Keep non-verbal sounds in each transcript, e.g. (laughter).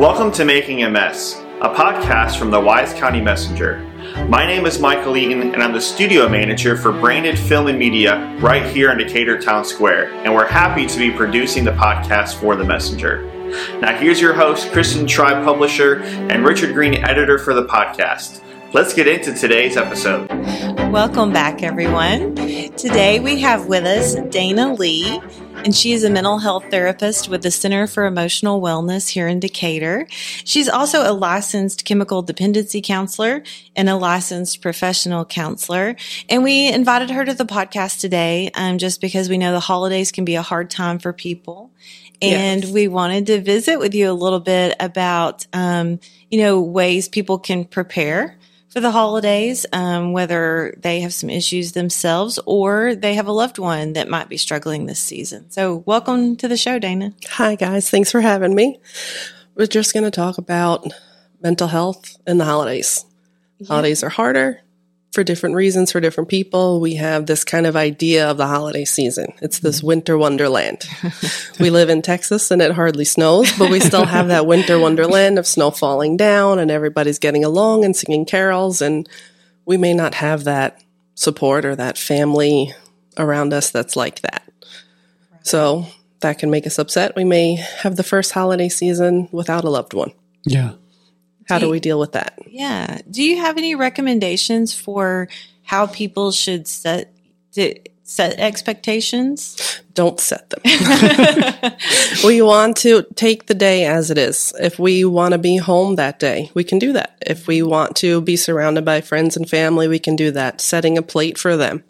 Welcome to Making a Mess, a podcast from the Wise County Messenger. My name is Michael Egan, and I'm the studio manager for Branded Film and Media right here in Decatur Town Square, and we're happy to be producing the podcast for the Messenger. Now, here's your host, Kristen Tribe, publisher, and Richard Green, editor for the podcast. Let's get into today's episode. Welcome back, everyone. Today we have with us Dana Lee, and she is a mental health therapist with the Center for Emotional Wellness here in Decatur. She's also a licensed chemical dependency counselor and a licensed professional counselor. And we invited her to the podcast today um, just because we know the holidays can be a hard time for people. And Yes. we wanted to visit with you a little bit about, um, you know, ways people can prepare for the holidays, um, whether they have some issues themselves or they have a loved one that might be struggling this season. So, welcome to the show, Dana. Hi, guys. Thanks for having me. We're just going to talk about mental health and the holidays. Holidays are harder for different reasons for different people. We have this kind of idea of the holiday season. It's this mm-hmm. winter wonderland. (laughs) we live in Texas and it hardly snows, but we still have that winter (laughs) wonderland of snow falling down and everybody's getting along and singing carols. And we may not have that support or that family around us that's like that. So that can make us upset. We may have the first holiday season without a loved one. Yeah. How do we deal with that? Yeah. Do you have any recommendations for how people should set to set expectations? Don't set them. (laughs) we want to take the day as it is. If we want to be home that day, we can do that. If we want to be surrounded by friends and family, we can do that. Setting a plate for them,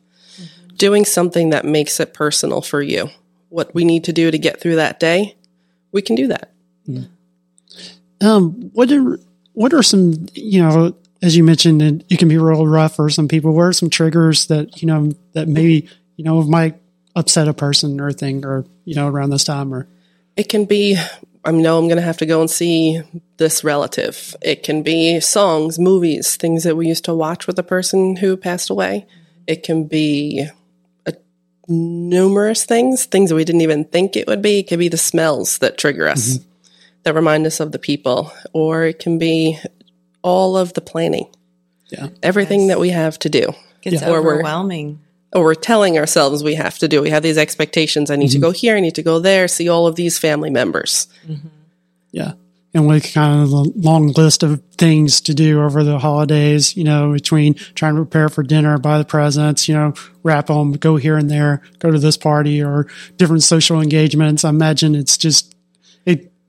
doing something that makes it personal for you. What we need to do to get through that day, we can do that. Um, what are what are some you know as you mentioned it, it can be real rough for some people. What are some triggers that you know that maybe you know might upset a person or thing or you know around this time or It can be, I know I'm going to have to go and see this relative. It can be songs, movies, things that we used to watch with a person who passed away. It can be a, numerous things, things that we didn't even think it would be. It could be the smells that trigger us, mm-hmm. That remind us of the people, or it can be all of the planning, yeah everything Yes. that we have to do. It's Or we're- overwhelming. or we're telling ourselves we have to do. We have these expectations. I need to mm-hmm. go here. I need to go there. See all of these family members. Mm-hmm. yeah and with kind of a long list of things to do over the holidays you know between trying to prepare for dinner buy the presents you know wrap them go here and there go to this party or different social engagements i imagine it's just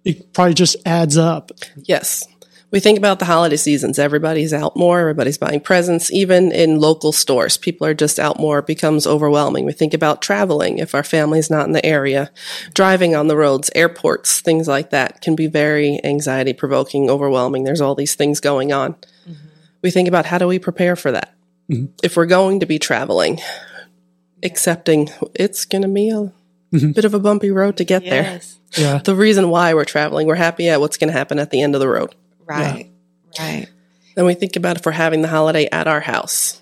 it it probably just adds up Yes. We think about the holiday seasons. Everybody's out more. Everybody's buying presents. Even in local stores, people are just out more. It becomes overwhelming. We think about traveling if our family's not in the area, driving on the roads, airports, things like that can be very anxiety provoking, overwhelming. There's all these things going on. Mm-hmm. We think about how do we prepare for that? Mm-hmm. If we're going to be traveling, accepting it's going to be a Mm-hmm. bit of a bumpy road to get there. Yeah The reason why we're traveling, we're happy at what's going to happen at the end of the road. Right. Right. Then we think about if we're having the holiday at our house,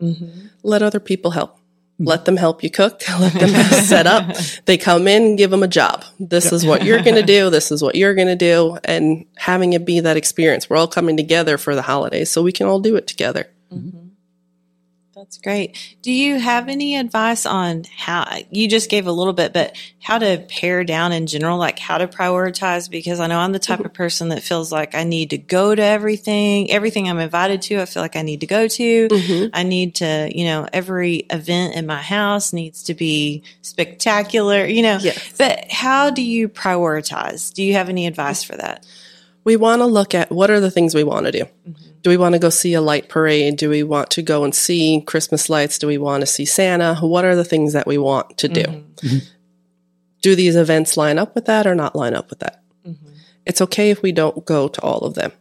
mm-hmm. let other people help. Mm-hmm. Let them help you cook. (laughs) Let them set up. (laughs) They come in, give them a job. This is what you're going to do. This is what you're going to do. And having it be that experience. We're all coming together for the holidays so we can all do it together. That's great. Do you have any advice on how you just gave a little bit, but how to pare down in general, like how to prioritize? Because I know I'm the type of person that feels like I need to go to everything, everything I'm invited to. I feel like I need to go to. Mm-hmm. I need to, you know, every event in my house needs to be spectacular, you know. Yes. But how do you prioritize? Do you have any advice for that? We want to look at what are the things we want to do. Mm-hmm. Do we want to go see a light parade? Do we want to go and see Christmas lights? Do we want to see Santa? What are the things that we want to do? Mm-hmm. Mm-hmm. Do these events line up with that or not line up with that? It's okay if we don't go to all of them.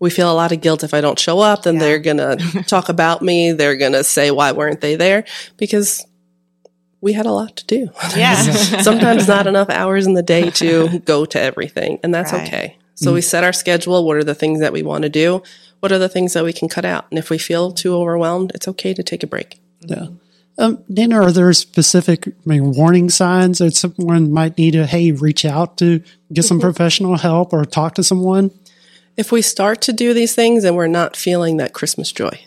We feel a lot of guilt if I don't show up, then Yeah. they're going (laughs) to talk about me. They're going to say, why weren't they there? Because we had a lot to do. Yeah. (laughs) Sometimes not enough hours in the day to (laughs) go to everything, and that's Right. okay. So we mm. set our schedule. What are the things that we want to do? What are the things that we can cut out? And if we feel too overwhelmed, it's okay to take a break. Yeah. Um, Dana, are there specific I mean, warning signs that someone might need to, hey, reach out to get some mm-hmm. professional help or talk to someone? If we start to do these things and we're not feeling that Christmas joy.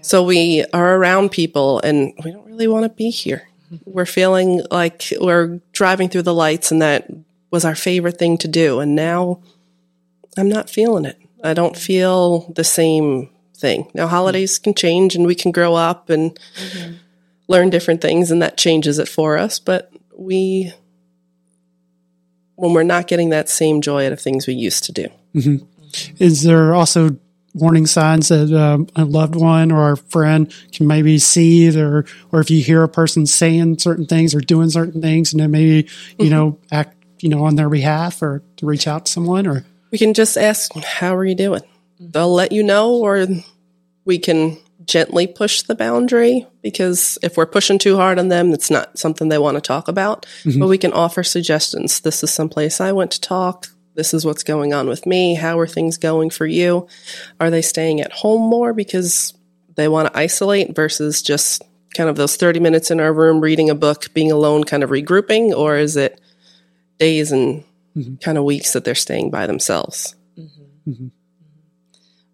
So we are around people and we don't really want to be here. Mm-hmm. We're feeling like we're driving through the lights and that was our favorite thing to do. And now I'm not feeling it. I don't feel the same thing. Now, holidays can change and we can grow up and learn different things, and that changes it for us. But we, when we're not getting that same joy out of things we used to do. Is there also warning signs that um, a loved one or a friend can maybe see, or or if you hear a person saying certain things or doing certain things, and then maybe you know act you know on their behalf or to reach out to someone or We can just ask, How are you doing? They'll let you know, or we can gently push the boundary because if we're pushing too hard on them, it's not something they want to talk about. Mm-hmm. But we can offer suggestions. This is someplace I went to talk. This is what's going on with me. How are things going for you? Are they staying at home more because they want to isolate versus just kind of those 30 minutes in our room reading a book, being alone, kind of regrouping? Or is it days and kind of weeks that they're staying by themselves?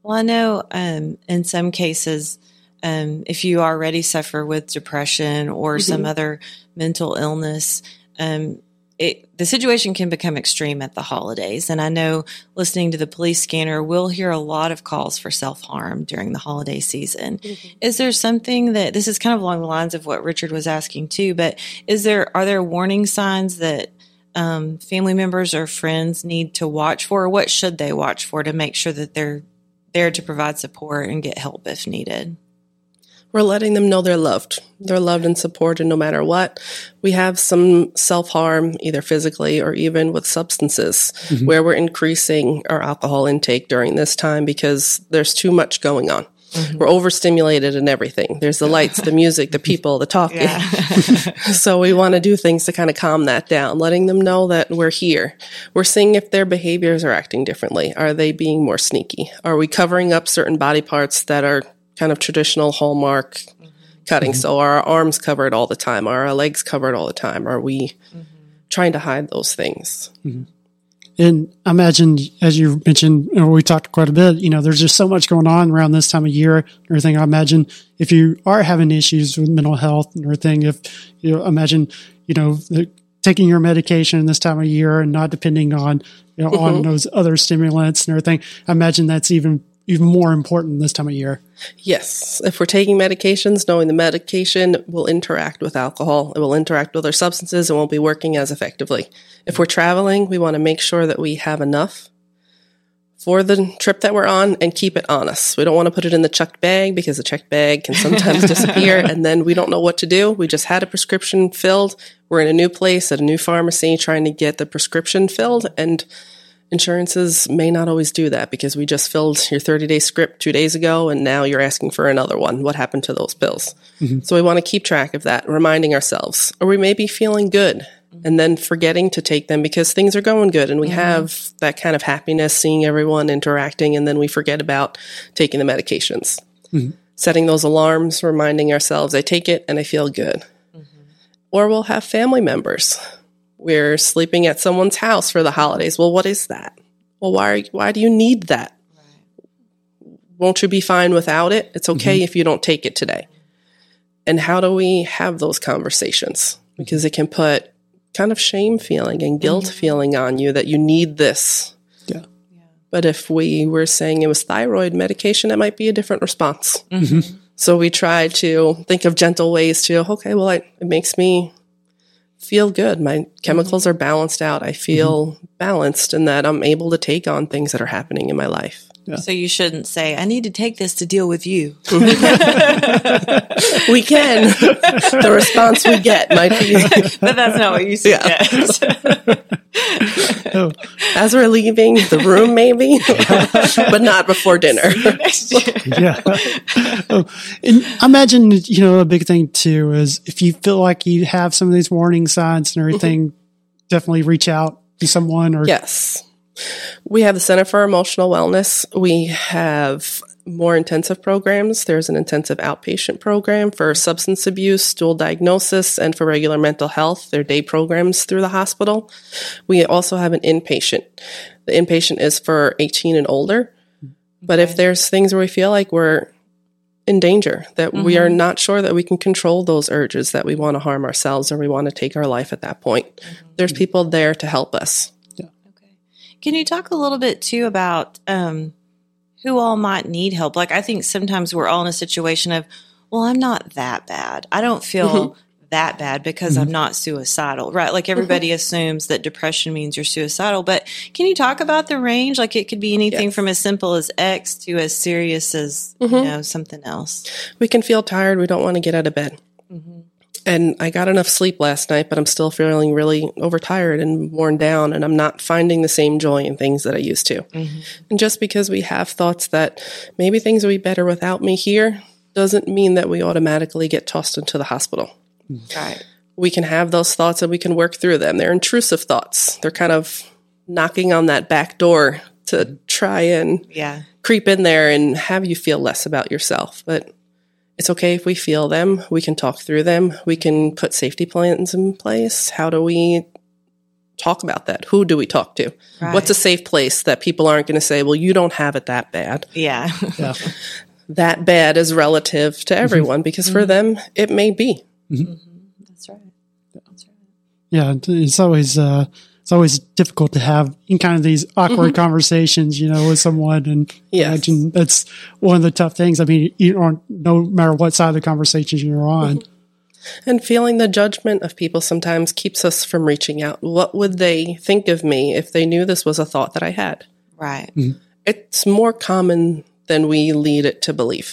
Well, I know um, in some cases, um, if you already suffer with depression or some other mental illness, um, it, the situation can become extreme at the holidays. And I know listening to the police scanner, we'll hear a lot of calls for self harm during the holiday season. Is there something that this is kind of along the lines of what Richard was asking too? But is there are there warning signs that um, family members or friends need to watch for? What should they watch for to make sure that they're there to provide support and get help if needed? We're letting them know they're loved. They're loved and supported no matter what. We have some self harm, either physically or even with substances, where we're increasing our alcohol intake during this time because there's too much going on. We're mm-hmm. overstimulated in everything. There's the lights, the music, the people, the talking. (laughs) so we want to do things to kind of calm that down, letting them know that we're here. We're seeing if their behaviors are acting differently. Are they being more sneaky? Are we covering up certain body parts that are kind of traditional hallmark mm-hmm. cutting? Mm-hmm. So are our arms covered all the time? Are our legs covered all the time? Are we trying to hide those things? And I imagine, as you mentioned, or we talked quite a bit, you know, there's just so much going on around this time of year and everything. I imagine if you are having issues with mental health and everything, if you know, imagine, you know, the, taking your medication this time of year and not depending on, you know, on mm-hmm. those other stimulants and everything, I imagine that's even, even more important this time of year. Yes. If we're taking medications, knowing the medication will interact with alcohol, it will interact with other substances, it won't be working as effectively. If we're traveling, we want to make sure that we have enough for the trip that we're on and keep it on us. We don't want to put it in the checked bag because the checked bag can sometimes (laughs) disappear and then we don't know what to do. We just had a prescription filled. We're in a new place at a new pharmacy trying to get the prescription filled and insurances may not always do that because we just filled your 30 day script two days ago and now you're asking for another one. What happened to those bills? Mm-hmm. So we want to keep track of that, reminding ourselves, or we may be feeling good and then forgetting to take them because things are going good and we mm-hmm. have that kind of happiness seeing everyone interacting and then we forget about taking the medications. Mm-hmm. Setting those alarms, reminding ourselves, I take it and I feel good. Or we'll have family members we're sleeping at someone's house for the holidays. Well, what is that? Well, why why do you need that? Won't you be fine without it? It's okay mm-hmm. if you don't take it today. And how do we have those conversations? Because it can put kind of shame feeling and guilt mm-hmm. feeling on you that you need this. Yeah. But if we were saying it was thyroid medication, it might be a different response. Mm-hmm. So we try to think of gentle ways to, okay, well, I, it makes me feel good. My chemicals mm-hmm. are balanced out. I feel mm-hmm. balanced and that I'm able to take on things that are happening in my life. So you shouldn't say, I need to take this to deal with you. (laughs) (laughs) We can. the response we get might be (laughs) but that's not what you suggest. Oh, as we're leaving the room, maybe, (laughs) but not before dinner. (laughs) yeah. oh, and I imagine, you know, a big thing too is if you feel like you have some of these warning signs and everything, mm-hmm. definitely reach out to someone or Yes. We have the Center for Emotional Wellness. We have more intensive programs. There's an intensive outpatient program for substance abuse, dual diagnosis, and for regular mental health. They're day programs through the hospital. We also have an inpatient. The inpatient is for 18 and older. But if there's things where we feel like we're in danger, that we are not sure that we can control those urges, that we want to harm ourselves or we want to take our life at that point, there's people there to help us. Okay. Can you talk a little bit too about um, who all might need help? Like, I think sometimes we're all in a situation of, well, I'm not that bad. I don't feel mm-hmm. that bad because I'm mm-hmm. not suicidal, right? Like everybody mm-hmm. assumes that depression means you're suicidal. But can you talk about the range? Like it could be anything Yes. from as simple as X to as serious as you know something else. We can feel tired. We don't want to get out of bed. And I got enough sleep last night, but I'm still feeling really overtired and worn down, and I'm not finding the same joy in things that I used to. Mm-hmm. And just because we have thoughts that maybe things will be better without me here doesn't mean that we automatically get tossed into the hospital. Right. We can have those thoughts and we can work through them. They're intrusive thoughts, they're kind of knocking on that back door to try and Yeah. creep in there and have you feel less about yourself. But it's okay if we feel them. We can talk through them. We can put safety plans in place. How do we talk about that? Who do we talk to? What's a safe place that people aren't going to say, well, you don't have it that bad? Yeah. Yeah. (laughs) That bad is relative to mm-hmm. everyone because for mm-hmm. them, it may be. That's right. That's right. Yeah, it's always uh, it's always difficult to have in kind of these awkward mm-hmm. conversations, you know, with someone, and Yes. imagine that's one of the tough things. I mean, you don't no matter what side of the conversation you're on. Mm-hmm. And feeling the judgment of people sometimes keeps us from reaching out. What would they think of me if they knew this was a thought that I had? Right. Mm-hmm. it's more common than we lead it to believe.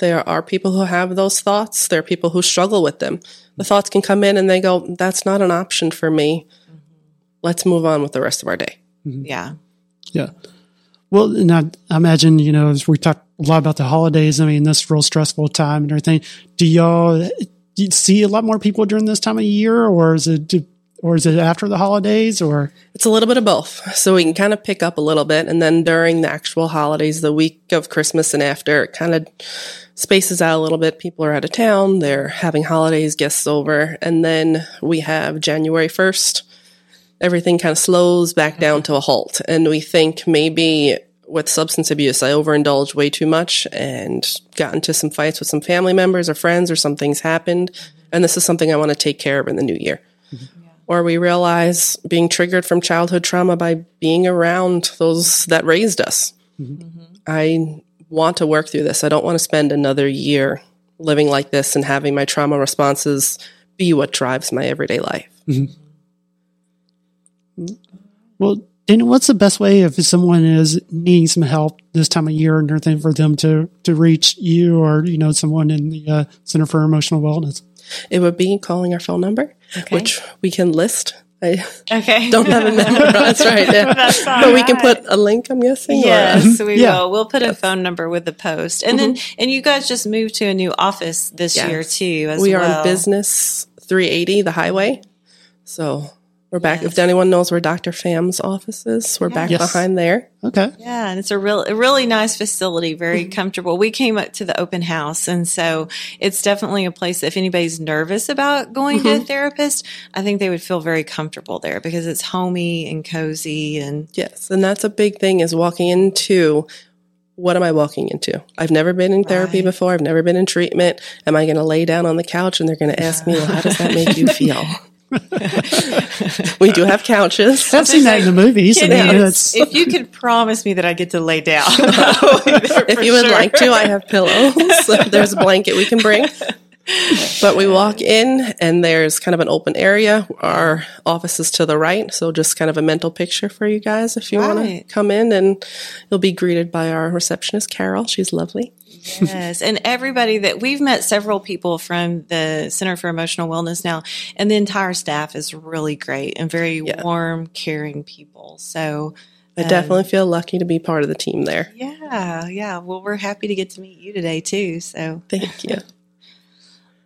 There are people who have those thoughts. There are people who struggle with them. The thoughts can come in and they go, that's not an option for me. Let's move on with the rest of our day. Mm-hmm. Yeah. Yeah. Well, and I, I imagine, you know, as we talk a lot about the holidays, I mean, this real stressful time and everything. Do y'all do you see a lot more people during this time of year, or is it, or is it after the holidays, or It's a little bit of both. So we can kind of pick up a little bit. And then during the actual holidays, the week of Christmas and after, it kind of spaces out a little bit. People are out of town. They're having holidays, guests over. And then we have January 1st. Everything kind of slows back down mm-hmm. to a halt. And we think maybe with substance abuse, I overindulged way too much and got into some fights with some family members or friends or some things happened. And this is something I want to take care of in the new year mm-hmm. or we realize being triggered from childhood trauma by being around those that raised us. Mm-hmm. I want to work through this. I don't want to spend another year living like this and having my trauma responses be what drives my everyday life. Well, Dana, what's the best way if someone is needing some help this time of year and everything for them to to reach you or you know someone in the uh, Center for Emotional Wellness? It would be calling our phone number, Okay. which we can list. I Okay. (laughs) don't have it memorized right now, (laughs) That's all but we can put a link. I'm guessing. or- Yes, we Yeah. will. We'll put a phone number with the post, and then and you guys just moved to a new office this Yes. year too. As we are well. on business 380, the highway. So we're back. Yes. If anyone knows where Dr. Fam's office is, we're back Yes. behind there. Okay. Yeah, and it's a real, a really nice facility, very mm-hmm. comfortable. We came up to the open house, and so it's definitely a place. If anybody's nervous about going to a mm-hmm. therapist, I think they would feel very comfortable there because it's homey and cozy, and Yes. And that's a big thing is walking into what am I walking into? I've never been in therapy Right. before. I've never been in treatment. Am I going to lay down on the couch and they're going to ask me, well, how does that make you (laughs) feel? We do have couches. I've seen that in the movies. I mean, Kids, it's, if you could promise me that I get to lay down, (laughs) (laughs) if you would like to, I have pillows. (laughs) there's a blanket we can bring. But we walk in and there's kind of an open area. Our office is to the right. So just kind of a mental picture for you guys if you want to come in and you'll be greeted by our receptionist, Carol. She's lovely. Yes, and everybody that we've met several people from the Center for Emotional Wellness now, and the entire staff is really great and very Yeah. warm, caring people. So, I definitely um, feel lucky to be part of the team there. yeah, yeah. Well, we're happy to get to meet you today too. So, Thank you.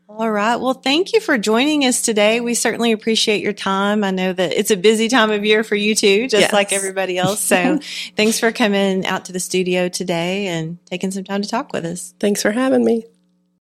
All right. Well, thank you for joining us today. We certainly appreciate your time. I know that it's a busy time of year for you too, just Yes. like everybody else. So (laughs) thanks for coming out to the studio today and taking some time to talk with us. Thanks for having me.